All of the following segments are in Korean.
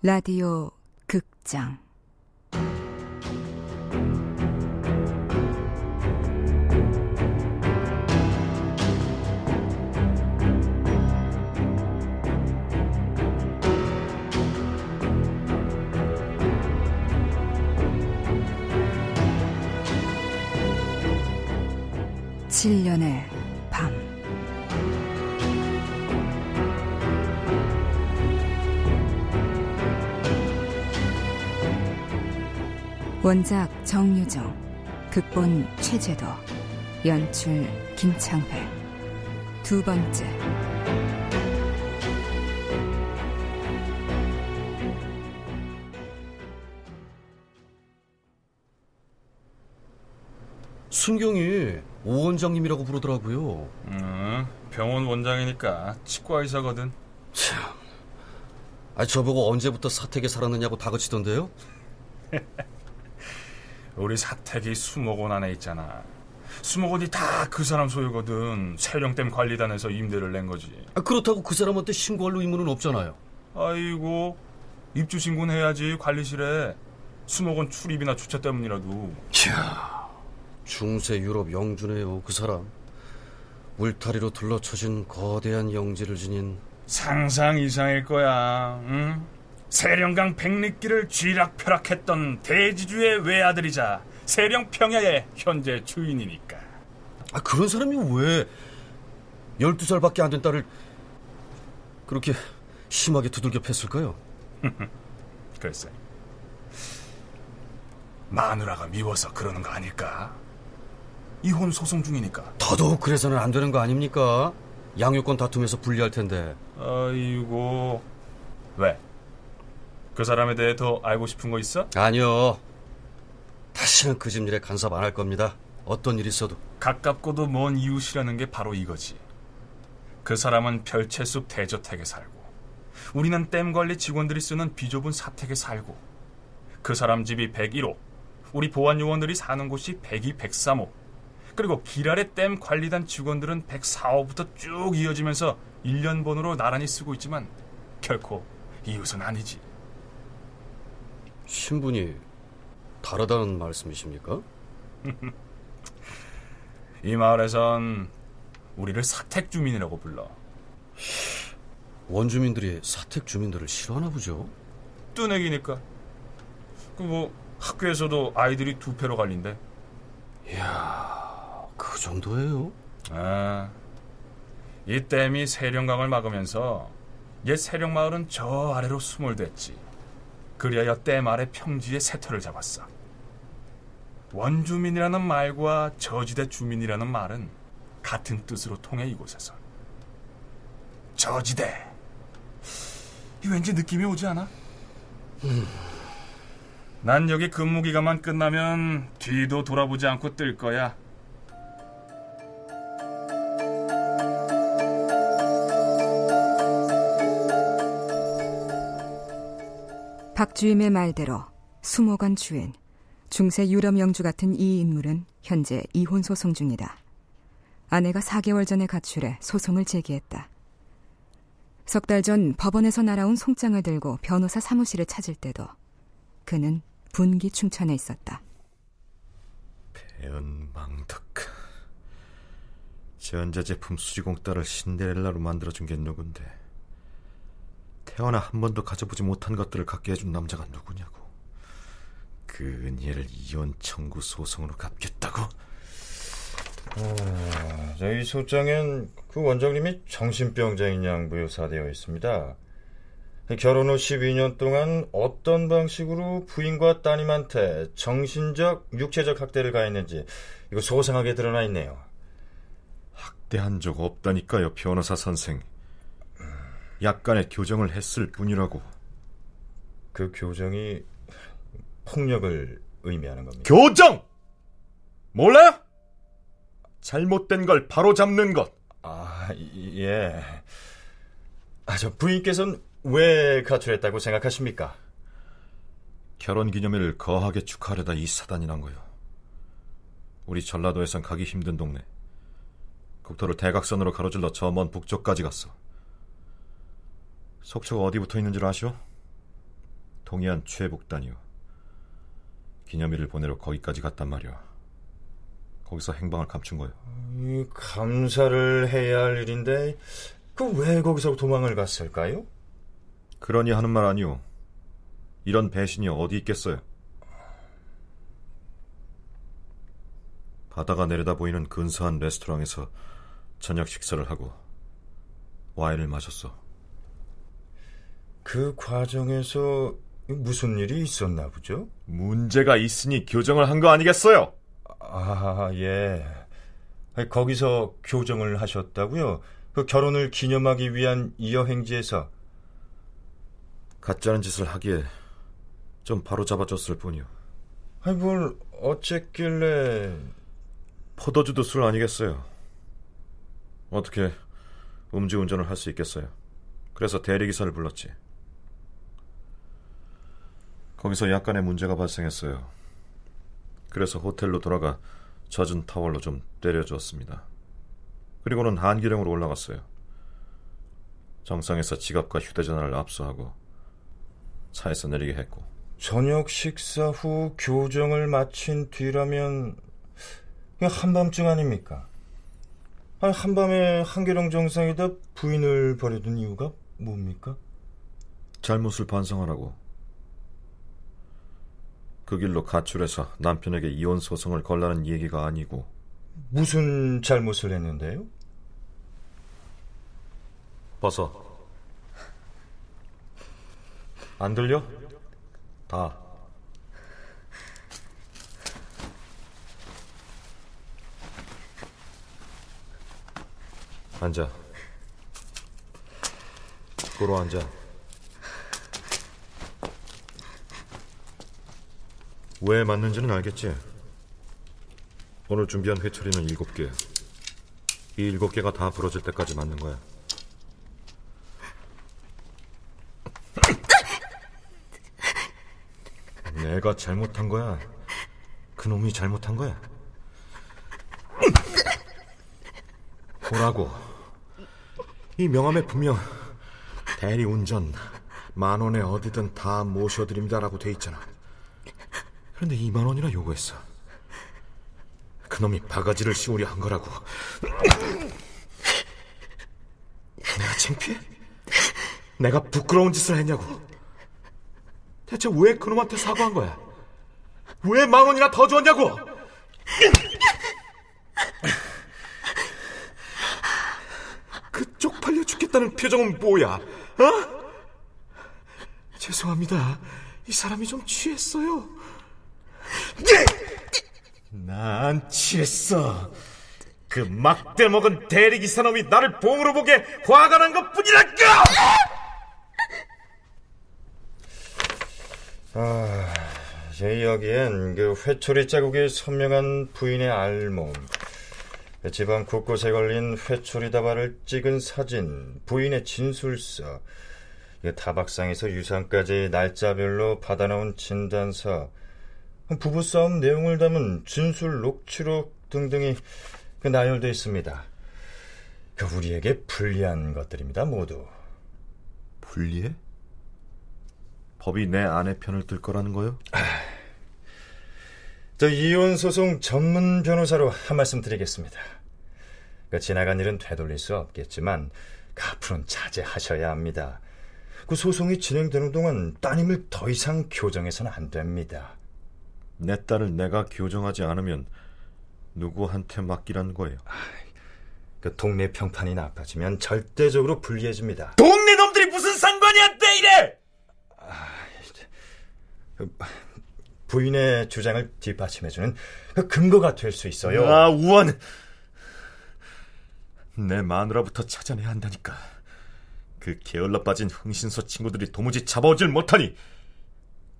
라디오 극장. 칠년의 원작 정유정, 극본 최재도, 연출 김창회. 두 번째. 순경이 오 원장님이라고 부르더라고요. 음, 병원 원장이니까 치과 의사거든. 참. 아, 저보고 언제부터 사택에 살았느냐고 다그치던데요? 우리 사택이 수목원 안에 있잖아. 수목원이 다 그 사람 소유거든. 세령댐 관리단에서 임대를 낸 거지. 아, 그렇다고 그 사람한테 신고할 의무는 없잖아요. 아이고, 입주 신고는 해야지 관리실에. 수목원 출입이나 주차 때문이라도. 캬, 중세 유럽 영주네요, 그 사람. 울타리로 둘러쳐진 거대한 영지를 지닌 상상 이상일 거야. 응? 세령강 백리길을 쥐락펴락했던 대지주의 외아들이자 세령 평야의 현재 주인이니까. 아, 그런 사람이 왜 12살밖에 안 된 딸을 그렇게 심하게 두들겨 팼을까요? 글쎄. 마누라가 미워서 그러는 거 아닐까? 이혼 소송 중이니까. 더더욱 그래서는 안 되는 거 아닙니까? 양육권 다툼에서 불리할 텐데. 아이고. 왜? 그 사람에 대해 더 알고 싶은 거 있어? 아니요. 다시는 그 집 일에 간섭 안 할 겁니다. 어떤 일이 있어도. 가깝고도 먼 이웃이라는 게 바로 이거지. 그 사람은 별채숲 대저택에 살고, 우리는 댐 관리 직원들이 쓰는 비좁은 사택에 살고, 그 사람 집이 101호, 우리 보안 요원들이 사는 곳이 102, 103호, 그리고 길 아래 댐 관리단 직원들은 104호부터 쭉 이어지면서 1년 번호로 나란히 쓰고 있지만 결코 이웃은 아니지. 신분이 다르다는 말씀이십니까? 이 마을에선 우리를 사택 주민이라고 불러. 원주민들이 사택 주민들을 싫어하나 보죠. 뚜내기니까. 그 뭐 학교에서도 아이들이 두 패로 갈린대. 이야, 그 정도예요? 아, 이 댐이 세령강을 막으면서 옛 세령마을은 저 아래로 수몰됐지. 그리하여 댐 아래 평지에 세터를 잡았어. 원주민이라는 말과 저지대 주민이라는 말은 같은 뜻으로 통해 이곳에서. 저지대. 이 왠지 느낌이 오지 않아? 난 여기 근무 기간만 끝나면 뒤도 돌아보지 않고 뜰 거야. 박주임의 말대로 수목원 주인, 중세 유럽 영주 같은 이 인물은 현재 이혼 소송 중이다. 아내가 4개월 전에 가출해 소송을 제기했다. 석 달 전 법원에서 날아온 송장을 들고 변호사 사무실을 찾을 때도 그는 분기 충천에 있었다. 배은망덕 전자제품 수지공따를 신데렐라로 만들어준 게 누군데 태어나 한 번도 가져보지 못한 것들을 갖게 해준 남자가 누구냐고 그 은혜를 이혼 청구 소송으로 갚겠다고 아, 저희 소장엔 그 원장님이 정신병자인 양 묘사되어 있습니다. 결혼 후 12년 동안 어떤 방식으로 부인과 따님한테 정신적, 육체적 학대를 가했는지 이거 소상하게 드러나 있네요. 학대한 적 없다니까요 변호사 선생 약간의 교정을 했을 뿐이라고 그 교정이 폭력을 의미하는 겁니다. 교정! 몰라요? 잘못된 걸 바로 잡는 것 아, 예. 아, 저 부인께서는 왜 가출했다고 생각하십니까? 결혼 기념일을 거하게 축하하려다 이 사단이 난 거요. 우리 전라도에선 가기 힘든 동네. 국토를 대각선으로 가로질러 저 먼 북쪽까지 갔어. 속초가 어디 붙어 있는 줄 아시오? 동해안 최북단이요. 기념일을 보내러 거기까지 갔단 말이야. 거기서 행방을 감춘 거예요. 이 감사를 해야 할 일인데 그 왜 거기서 도망을 갔을까요? 그러니 하는 말 아니오. 이런 배신이 어디 있겠어요? 바다가 내려다 보이는 근사한 레스토랑에서 저녁 식사를 하고 와인을 마셨어. 그 과정에서 무슨 일이 있었나 보죠? 문제가 있으니 교정을 한 거 아니겠어요? 아, 예. 거기서 교정을 하셨다고요? 그 결혼을 기념하기 위한 이 여행지에서 가짜는 짓을 하기에 좀 바로 잡아줬을 뿐이요. 아니 뭘 어쨌길래 포도주도 술 아니겠어요? 어떻게 음주운전을 할 수 있겠어요? 그래서 대리기사를 불렀지. 거기서 약간의 문제가 발생했어요. 그래서 호텔로 돌아가 젖은 타월로 좀 때려주었습니다. 그리고는 한기령으로 올라갔어요. 정상에서 지갑과 휴대전화를 압수하고 차에서 내리게 했고 저녁 식사 후 교정을 마친 뒤라면 한밤중 아닙니까? 아니, 한밤에 한계령 정상에다 부인을 버려둔 이유가 뭡니까? 잘못을 반성하라고. 그 길로 가출해서 남편에게 이혼 소송을 걸라는 얘기가 아니고 무슨 잘못을 했는데요? 벗어. 안 들려? 다. 앉아. 고로 앉아. 왜 맞는지는 알겠지? 오늘 준비한 회초리는 일곱 개. 이 일곱 개가 다 부러질 때까지 맞는 거야. 내가 잘못한 거야. 그 놈이 잘못한 거야. 보라고. 이 명함에 분명 대리 운전 만 원에 어디든 다 모셔드립니다라고 돼 있잖아. 그런데 2만 원이나 요구했어. 그놈이 바가지를 씌우려 한 거라고. 내가 창피해? 내가 부끄러운 짓을 했냐고. 대체 왜 그놈한테 사과한 거야? 왜 만 원이나 더 줬냐고? 그 쪽팔려 죽겠다는 표정은 뭐야? 어? 죄송합니다. 이 사람이 좀 취했어요. 난 취했어. 그 막대 먹은 대리기사 놈이 나를 봉으로 보게 화가 난 것 뿐이랄까! 아, 제 이야기엔 그 회초리 자국이 선명한 부인의 알몸, 집안 곳곳에 걸린 회초리 다발을 찍은 사진, 부인의 진술서, 타박상에서 유산까지 날짜별로 받아놓은 진단서, 부부싸움 내용을 담은 진술 녹취록 등등이 그 나열되어 있습니다. 그 우리에게 불리한 것들입니다, 모두. 불리해? 법이 내 아내 편을 들 거라는 거요? 저 이혼 소송 전문 변호사로 한 말씀 드리겠습니다. 그 지나간 일은 되돌릴 수 없겠지만 그 앞으로는 자제하셔야 합니다. 그 소송이 진행되는 동안 따님을 더 이상 교정해서는 안 됩니다. 내 딸을 내가 교정하지 않으면 누구한테 맡기란 거예요? 그 동네 평판이 나빠지면 절대적으로 불리해집니다. 동네 놈들이 무슨 상관이야, 때 이래! 부인의 주장을 뒷받침해주는 그 근거가 될 수 있어요. 아, 우원! 내 마누라부터 찾아내야 한다니까. 그 게을러 빠진 흥신소 친구들이 도무지 잡아오질 못하니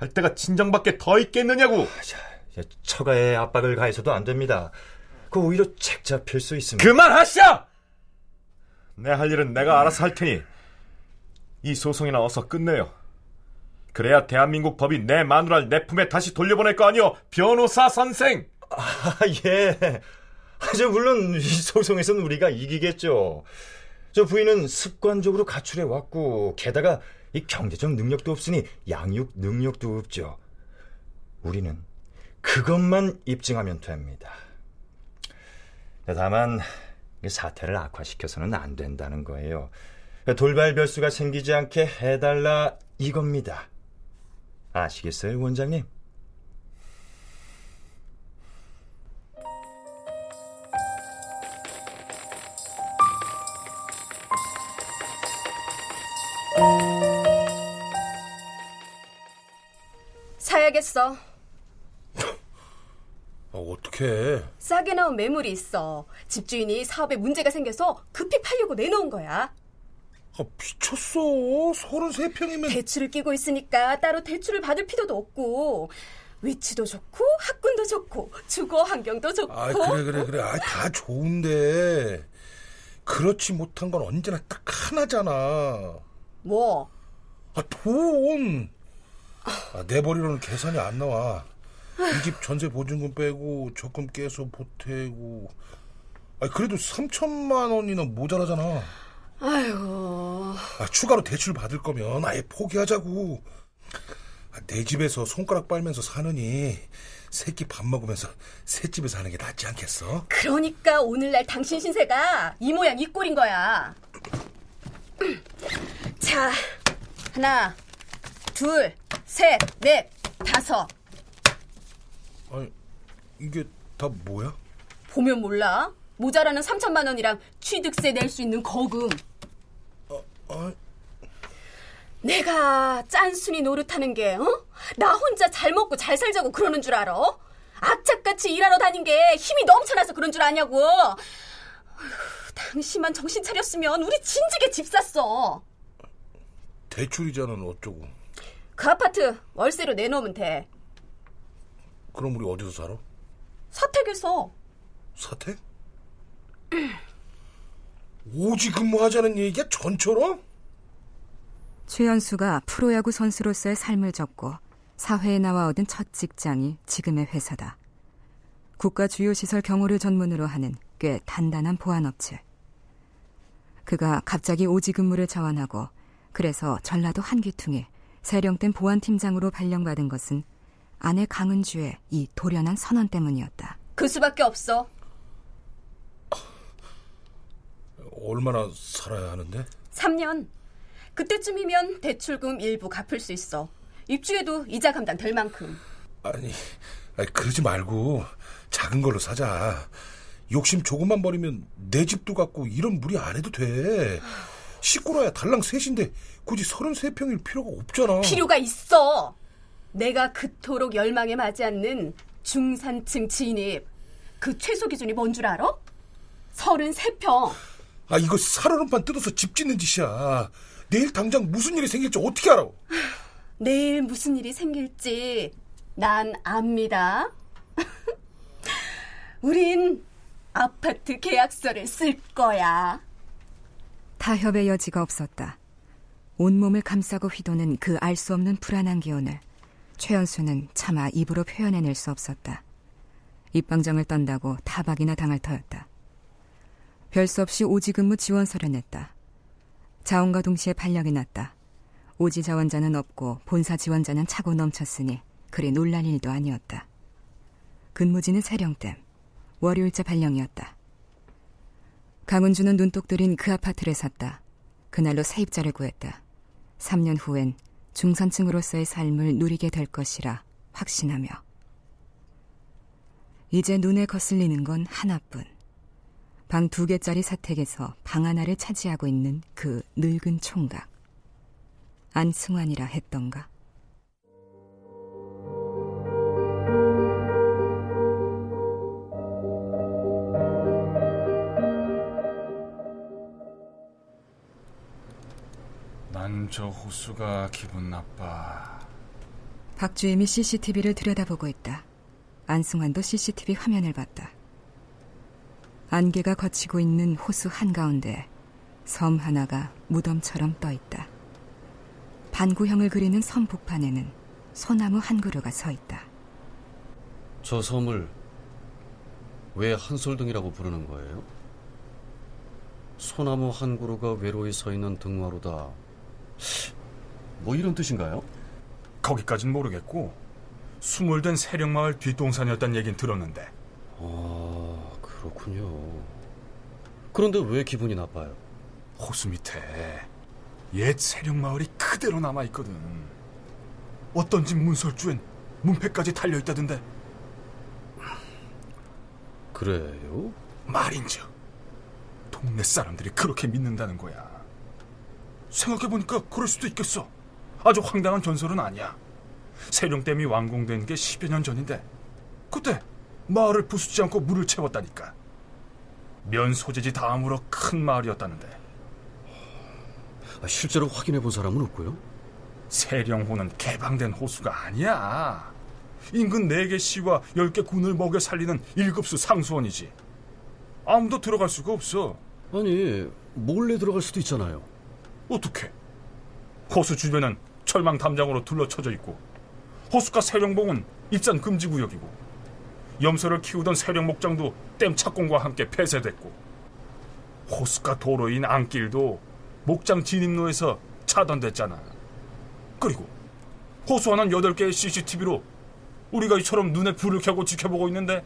갈 데가 친정밖에 더 있겠느냐고. 자, 처가에 압박을 가해서도 안 됩니다. 그 오히려 책 잡힐 수 있습니다. 그만하시오! 내 할 일은 내가 알아서 할 테니 이 소송이나 어서 끝내요. 그래야 대한민국 법이 내 마누라를 내 품에 다시 돌려보낼 거 아니오, 변호사 선생! 아, 예. 저 물론 이 소송에서는 우리가 이기겠죠. 저 부인은 습관적으로 가출해 왔고 게다가 이 경제적 능력도 없으니 양육 능력도 없죠. 우리는 그것만 입증하면 됩니다. 다만 사태를 악화시켜서는 안 된다는 거예요. 돌발 별수가 생기지 않게 해달라 이겁니다. 아시겠어요, 원장님? 사야겠어. 아, 어떻게? 싸게 나온 매물이 있어. 집주인이 사업에 문제가 생겨서 급히 팔려고 내놓은 거야. 아, 미쳤어. 33평이면. 대출을 끼고 있으니까 따로 대출을 받을 필요도 없고, 위치도 좋고, 학군도 좋고, 주거 환경도 좋고. 아, 그래, 그래, 그래. 아, 다 좋은데. 그렇지 못한 건 언제나 딱 하나잖아. 뭐? 아, 돈. 아, 내 머리로는 계산이 안 나와. 이 집 전세 보증금 빼고 적금 깨서 보태고. 아, 그래도 3천만 원이나 모자라잖아. 아이고. 아, 추가로 대출 받을 거면 아예 포기하자고. 아, 내 집에서 손가락 빨면서 사느니 새끼 밥 먹으면서 새집에 사는 게 낫지 않겠어? 그러니까 오늘날 당신 신세가 이 모양 이 꼴인 거야. 자, 하나, 둘, 셋, 넷, 다섯. 아니, 이게 다 뭐야? 보면 몰라. 모자라는 3천만 원이랑 취득세 낼 수 있는 거금. 아, 아, 내가 짠순이 노릇하는 게, 어? 나 혼자 잘 먹고 잘 살자고 그러는 줄 알아? 악착같이 일하러 다닌 게 힘이 넘쳐나서 그런 줄 아냐고. 어휴, 당신만 정신 차렸으면 우리 진즉에 집 샀어. 대출이자는 어쩌고. 그 아파트 월세로 내놓으면 돼. 그럼 우리 어디서 살아? 사택에서. 사택? 오지 근무하자는 얘기야 전처럼? 최연수가 프로야구 선수로서의 삶을 접고 사회에 나와 얻은 첫 직장이 지금의 회사다. 국가 주요 시설 경호를 전문으로 하는 꽤 단단한 보안업체. 그가 갑자기 오지 근무를 자원하고 그래서 전라도 한기퉁에 세령된 보안팀장으로 발령받은 것은 아내 강은주의 이 돌연한 선언 때문이었다. 그 수밖에 없어. 얼마나 살아야 하는데? 3년. 그때쯤이면 대출금 일부 갚을 수 있어. 입주에도 이자 감당 될 만큼. 아니, 아니 그러지 말고 작은 걸로 사자. 욕심 조금만 버리면 내 집도 갖고 이런 무리 안 해도 돼. 식구라야 달랑 셋인데 굳이 33평일 필요가 없잖아. 필요가 있어. 내가 그토록 열망에 맞지 않는 중산층 진입. 그 최소 기준이 뭔 줄 알아? 33평. 아, 이거 살얼음판 뜯어서 집 짓는 짓이야. 내일 당장 무슨 일이 생길지 어떻게 알아? 내일 무슨 일이 생길지 난 압니다. 우린 아파트 계약서를 쓸 거야. 타협의 여지가 없었다. 온몸을 감싸고 휘도는 그 알 수 없는 불안한 기운을 최연수는 차마 입으로 표현해낼 수 없었다. 입방정을 떤다고 타박이나 당할 터였다. 별수 없이 오지 근무 지원서를 냈다. 자원과 동시에 발령이 났다. 오지 자원자는 없고 본사 지원자는 차고 넘쳤으니 그리 놀랄 일도 아니었다. 근무지는 세령댐, 월요일자 발령이었다. 강은주는 눈독 들인 그 아파트를 샀다. 그날로 세입자를 구했다. 3년 후엔 중산층으로서의 삶을 누리게 될 것이라 확신하며. 이제 눈에 거슬리는 건 하나뿐. 방 두 개짜리 사택에서 방 하나를 차지하고 있는 그 늙은 총각. 안승환이라 했던가. 저 호수가 기분 나빠. 박주임이 CCTV를 들여다보고 있다. 안승환도 CCTV 화면을 봤다. 안개가 거치고 있는 호수 한가운데 섬 하나가 무덤처럼 떠 있다. 반구형을 그리는 섬 북판에는 소나무 한 그루가 서 있다. 저 섬을 왜 한솔등이라고 부르는 거예요? 소나무 한 그루가 외로이 서 있는 등화로다. 뭐 이런 뜻인가요? 거기까진 모르겠고 수몰된 세령마을 뒷동산이었단 얘긴 들었는데 아, 그렇군요. 그런데 왜 기분이 나빠요? 호수 밑에 옛 세령마을이 그대로 남아있거든. 어떤 집 문설주엔 문패까지 달려있다던데 그래요? 말인즉 동네 사람들이 그렇게 믿는다는 거야. 생각해보니까 그럴 수도 있겠어. 아주 황당한 전설은 아니야. 세령댐이 완공된 게 10여 년 전인데 그때 마을을 부수지 않고 물을 채웠다니까. 면 소재지 다음으로 큰 마을이었다는데 아, 실제로 확인해 본 사람은 없고요. 세령호는 개방된 호수가 아니야. 인근 4개 시와 10개 군을 먹여 살리는 1급수 상수원이지. 아무도 들어갈 수가 없어. 아니, 몰래 들어갈 수도 있잖아요. 어떻게? 호수 주변은 철망 담장으로 둘러쳐져 있고 호수가 세령봉은 입산 금지 구역이고 염소를 키우던 세령 목장도 댐 착공과 함께 폐쇄됐고 호수가 도로인 안길도 목장 진입로에서 차단됐잖아. 그리고 호수 안은 8개의 CCTV로 우리가 이처럼 눈에 불을 켜고 지켜보고 있는데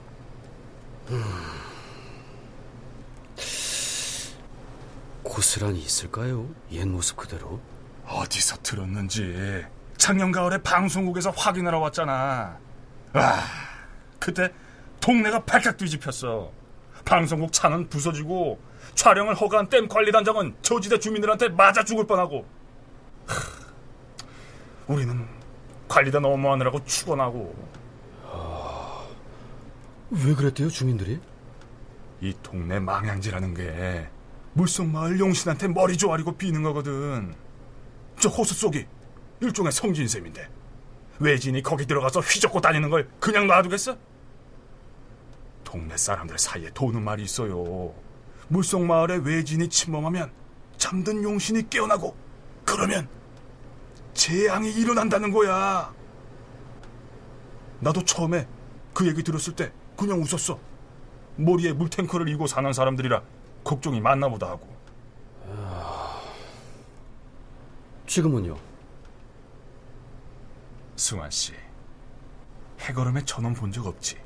고스란히 있을까요? 옛 모습 그대로? 어디서 들었는지 작년 가을에 방송국에서 확인하러 왔잖아. 와, 그때 동네가 발칵 뒤집혔어. 방송국 차는 부서지고 촬영을 허가한 댐 관리단장은 저지대 주민들한테 맞아 죽을 뻔하고. 하, 우리는 관리단 업무하느라고 축원하고 왜 그랬대요, 주민들이? 이 동네 망향지라는 게 물속마을 용신한테 머리 조아리고 비는 거거든. 저 호수 속이 일종의 성진샘인데 외진이 거기 들어가서 휘젓고 다니는 걸 그냥 놔두겠어? 동네 사람들 사이에 도는 말이 있어요. 물속마을에 외진이 침범하면 잠든 용신이 깨어나고 그러면 재앙이 일어난다는 거야. 나도 처음에 그 얘기 들었을 때 그냥 웃었어. 머리에 물탱크를 이고 사는 사람들이라 걱정이 많나 보다 하고. 지금은요? 승환 씨, 해걸음에 전원 본 적 없지?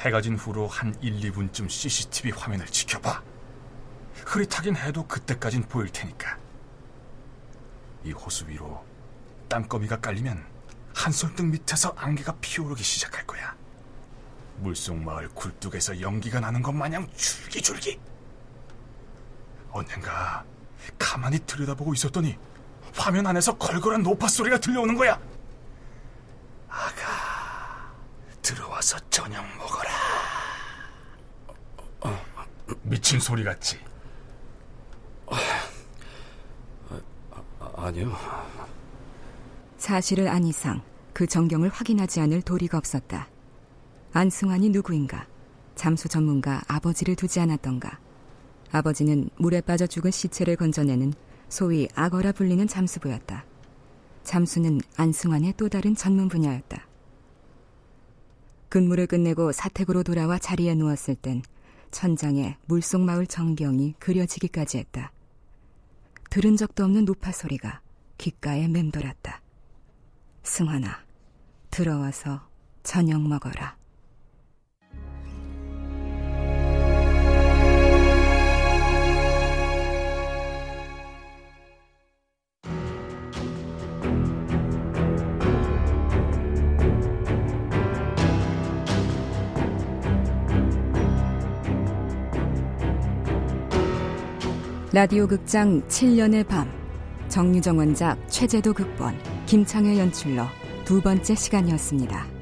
해가 진 후로 한 1, 2분쯤 CCTV 화면을 지켜봐. 흐릿하긴 해도 그때까진 보일 테니까. 이 호수 위로 땅거미가 깔리면 한솔등 밑에서 안개가 피어오르기 시작할 거야. 물속 마을 굴뚝에서 연기가 나는 것 마냥 줄기줄기. 언젠가 가만히 들여다보고 있었더니 화면 안에서 걸걸한 노파 소리가 들려오는 거야. 아가, 들어와서 저녁 먹어라. 미친 소리 같지? 아, 아니요. 사실을 안 이상 그 정경을 확인하지 않을 도리가 없었다. 안승환이 누구인가? 잠수 전문가 아버지를 두지 않았던가? 아버지는 물에 빠져 죽은 시체를 건져내는 소위 악어라 불리는 잠수부였다. 잠수는 안승환의 또 다른 전문 분야였다. 근무를 끝내고 사택으로 돌아와 자리에 누웠을 땐 천장에 물속 마을 전경이 그려지기까지 했다. 들은 적도 없는 노파 소리가 귓가에 맴돌았다. 승환아, 들어와서 저녁 먹어라. 라디오 극장 7년의 밤 정유정 원작 최재도 극본 김창회 연출로 두 번째 시간이었습니다.